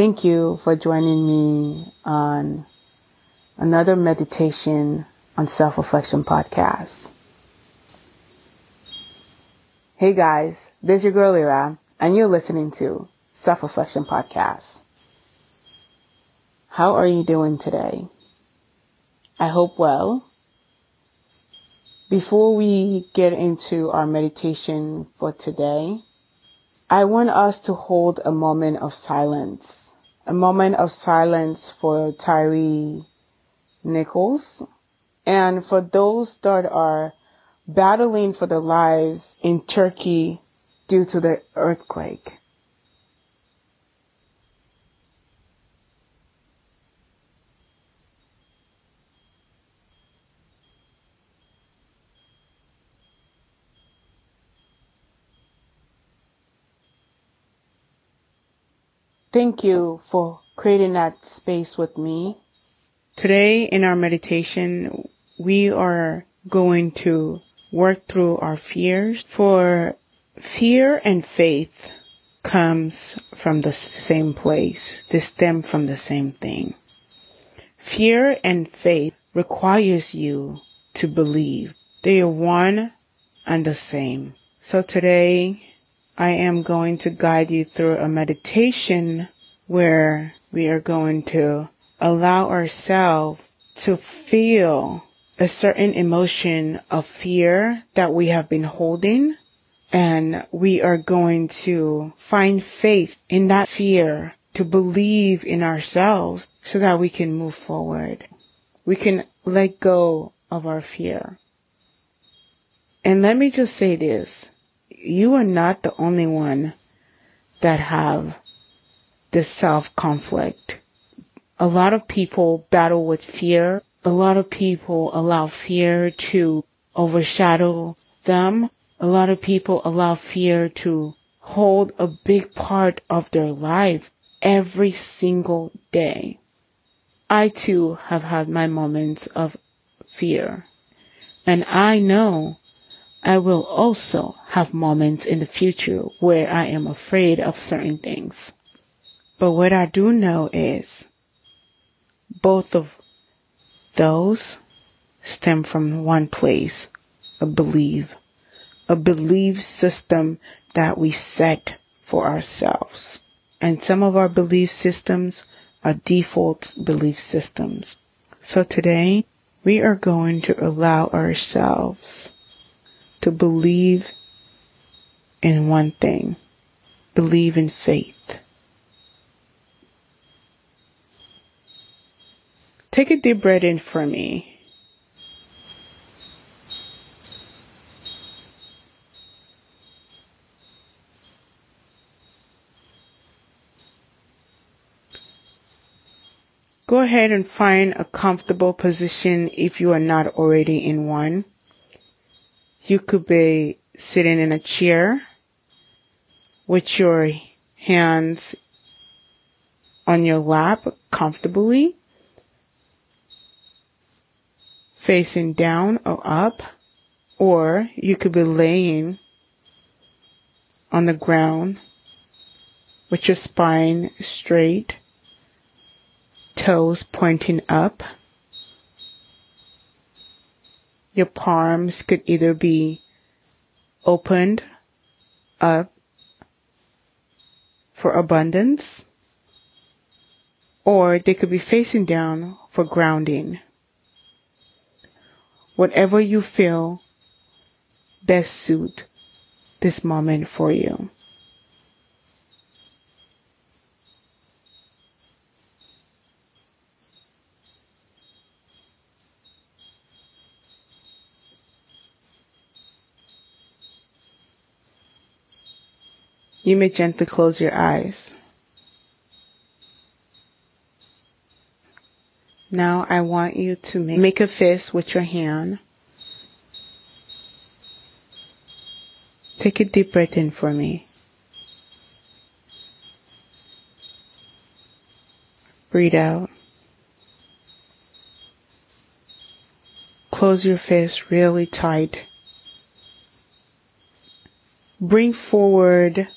Thank you for joining me on another meditation on self reflection podcast. Hey guys, this is your girl Lyra, and you're listening to Self Reflection Podcast. How are you doing today? I hope well. Before we get into our meditation for today, I want us to hold a moment of silence. A moment of silence for Tyre Nichols and for those that are battling for their lives in Turkey due to the earthquake. Thank you for creating that space with me. Today in our meditation, we are going to work through our fears. For fear and faith comes from the same place. They stem from the same thing. Fear and faith requires you to believe. They are one and the same. So today I am going to guide you through a meditation where we are going to allow ourselves to feel a certain emotion of fear that we have been holding. And we are going to find faith in that fear to believe in ourselves so that we can move forward. We can let go of our fear. And let me just say this you are not the only one that have this self conflict. A lot of people battle with fear. A lot of people allow fear to overshadow them. A lot of people allow fear to hold a big part of their life every single day. I too have had my moments of fear. And I know I will also have moments in the future where I am afraid of certain things. But what I do know is both of those stem from one place, a belief, a belief system that we set for ourselves. And some of our belief systems are default belief systems. So today we are going to allow ourselves to believe in one thing. Believe in faith. Take a deep breath in for me. Go ahead and find a comfortable position if you are not already in one. You could be sitting in a chair with your hands on your lap comfortably, facing down or up, or you could be laying on the ground with your spine straight, toes pointing up. Your palms could either be opened up for abundance or they could be facing down for grounding. Whatever you feel best suit this moment for you. You may gently close your eyes. Now I want you to make a fist with your hand. Take a deep breath in for me. Breathe out. Close your fist really tight. Bring forward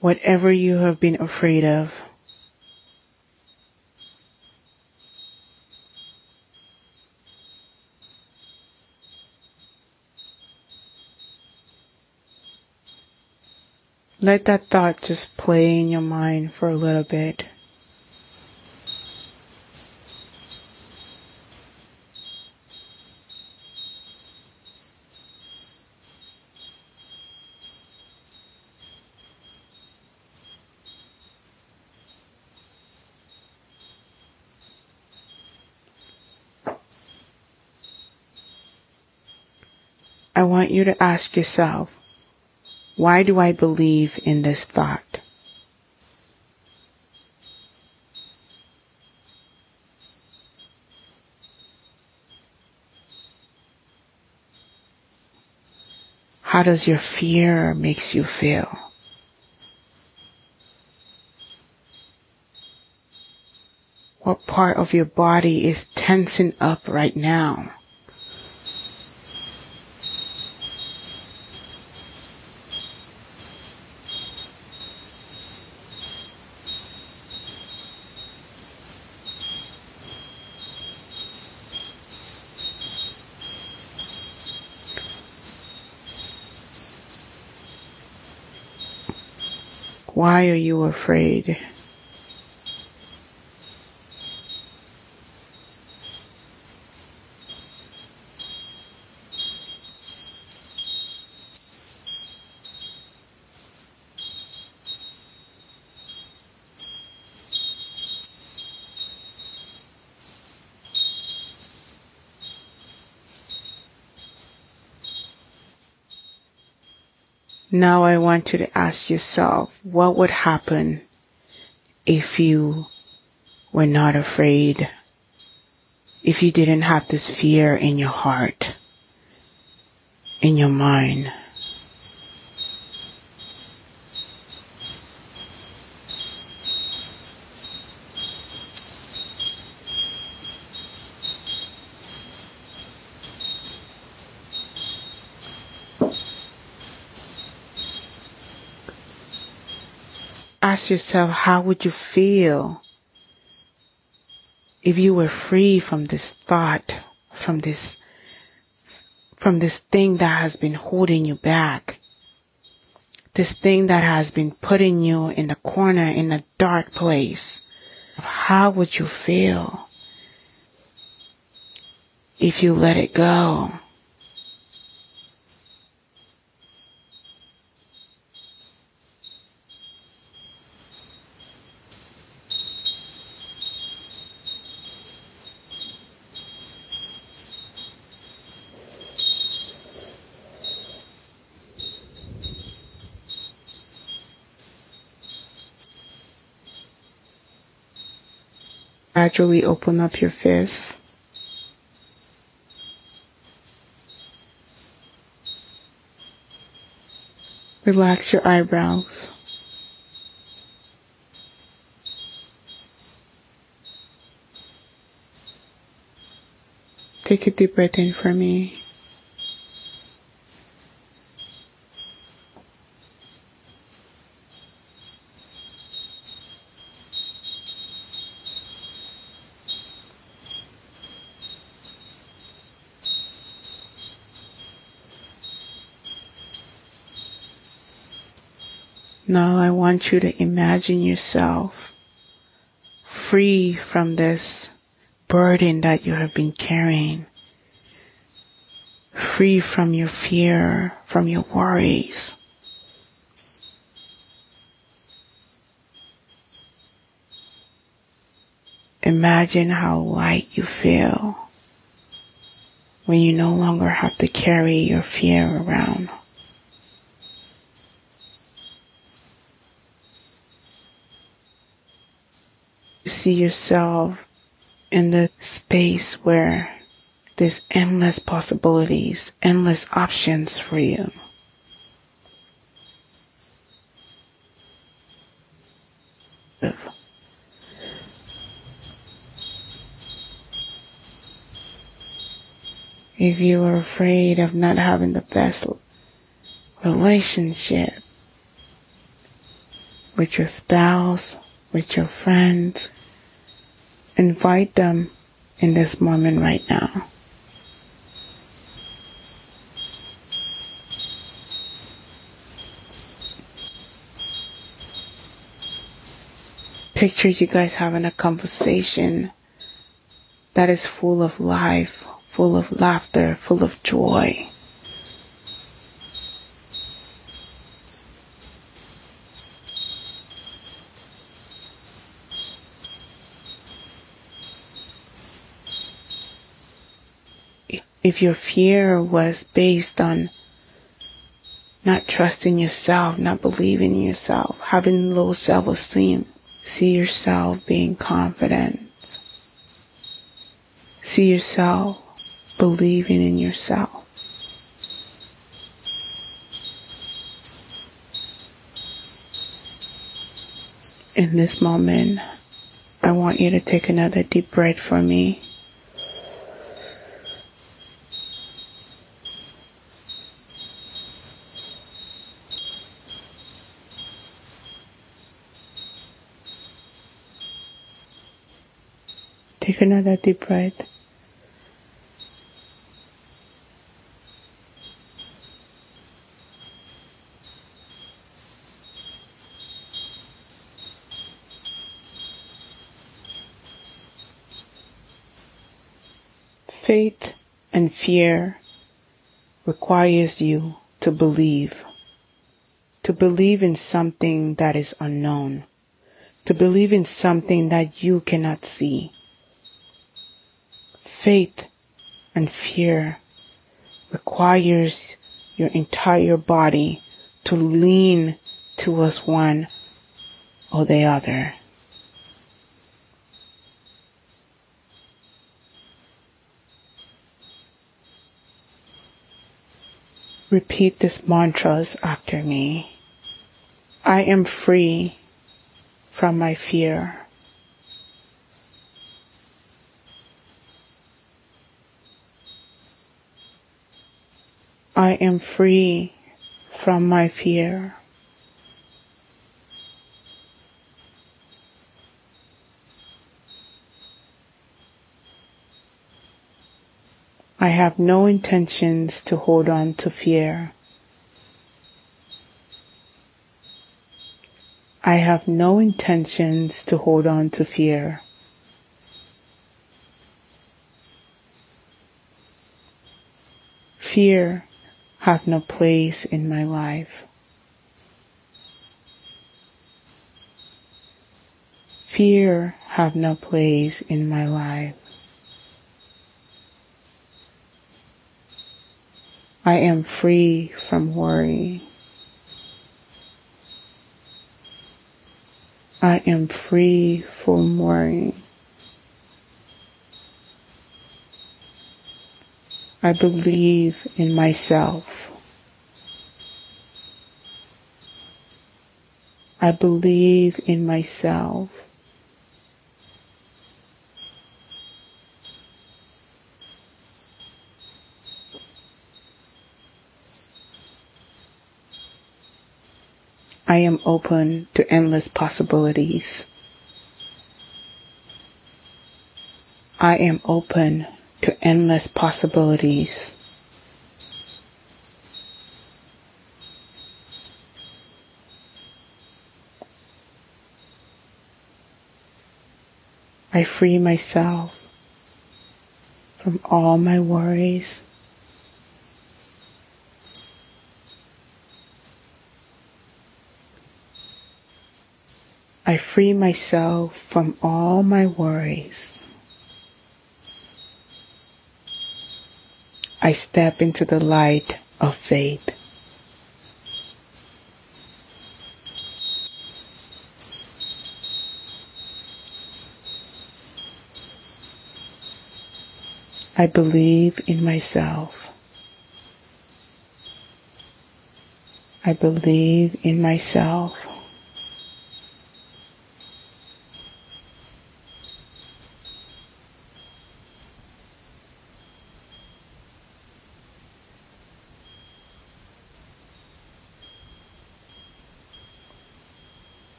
whatever you have been afraid of. Let that thought just play in your mind for a little bit. I want you to ask yourself, why do I believe in this thought? How does your fear makes you feel? What part of your body is tensing up right now? Why are you afraid? Now I want you to ask yourself, what would happen if you were not afraid? If you didn't have this fear in your heart, in your mind? Ask yourself, how would you feel if you were free from this thought, from this, from this thing that has been holding you back? This thing that has been putting you in the corner in a dark place. How would you feel if you let it go? Gradually open up your fists. Relax your eyebrows. Take a deep breath in for me. You to imagine yourself free from this burden that you have been carrying, free from your fear, from your worries. Imagine how light you feel when you no longer have to carry your fear around. See yourself in the space where there's endless possibilities, endless options for you. If you are afraid of not having the best relationship with your spouse, with your friends, Invite them in this moment right now. Picture you guys having a conversation that is full of life, full of laughter, full of joy. If your fear was based on not trusting yourself, not believing in yourself, having low self-esteem, see yourself being confident. See yourself believing in yourself. In this moment, I want you to take another deep breath for me. Take another deep breath. Faith and fear requires you to believe, to believe in something that is unknown, to believe in something that you cannot see faith and fear requires your entire body to lean towards one or the other. Repeat these mantras after me. I am free from my fear. I am free from my fear. I have no intentions to hold on to fear. I have no intentions to hold on to fear. Fear have no place in my life. Fear have no place in my life. I am free from worry. I am free from worrying. I believe in myself. I believe in myself. I am open to endless possibilities. I am open to endless possibilities. I free myself from all my worries. I free myself from all my worries. I step into the light of faith. I believe in myself. I believe in myself.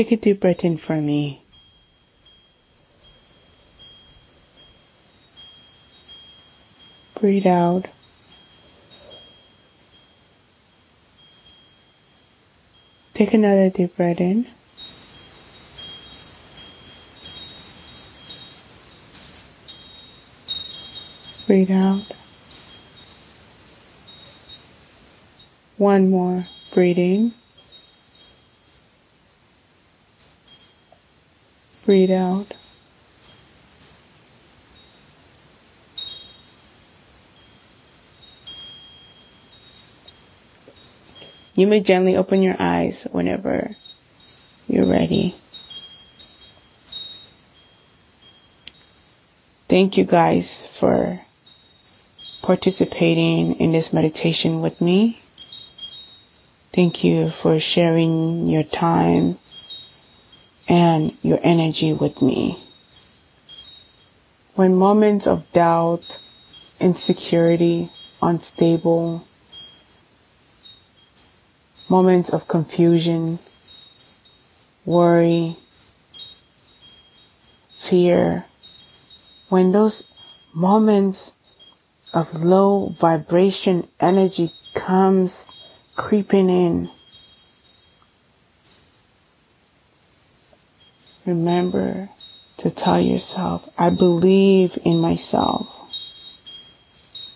Take a deep breath in for me. Breathe out. Take another deep breath in. Breathe out. One more. Breathing. Breathe out. You may gently open your eyes whenever you're ready. Thank you guys for participating in this meditation with me. Thank you for sharing your time and your energy with me. When moments of doubt, insecurity, unstable, moments of confusion, worry, fear, when those moments of low vibration energy comes creeping in, remember to tell yourself, I believe in myself.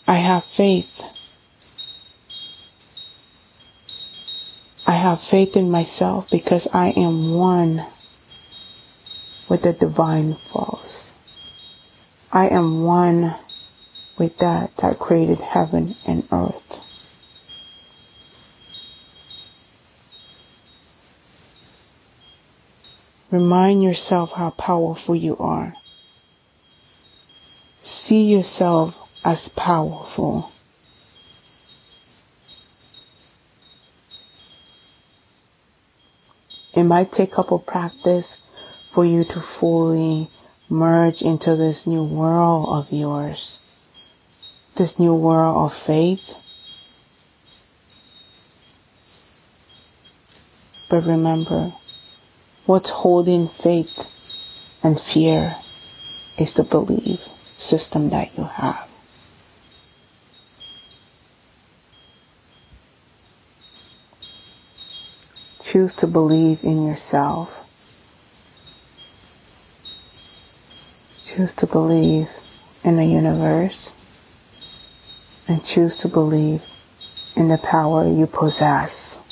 I have faith. I have faith in myself because I am one with the divine force. I am one with that that created heaven and earth. Remind yourself how powerful you are. See yourself as powerful. It might take a couple practice for you to fully merge into this new world of yours, this new world of faith. But remember, what's holding faith and fear is the belief system that you have. choose to believe in yourself. Choose to believe in the universe and choose to believe in the power you possess.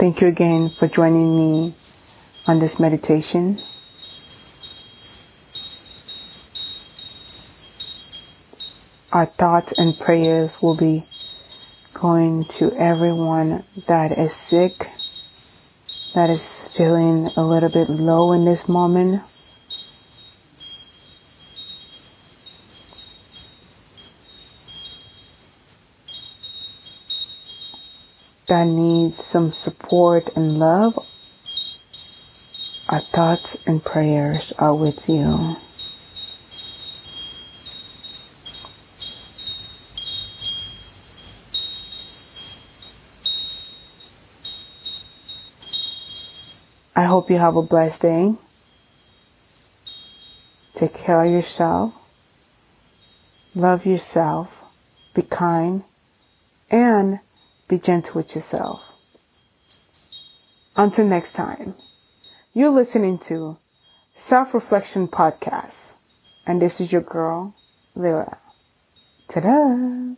Thank you again for joining me on this meditation. our thoughts and prayers will be going to everyone that is sick, that is feeling a little bit low in this moment. That needs some support and love. Our thoughts and prayers are with you. I hope you have a blessed day. Take care of yourself. Love yourself. Be kind. And be gentle with yourself. Until next time, you're listening to Self Reflection Podcast. And this is your girl, Lyra. Ta da!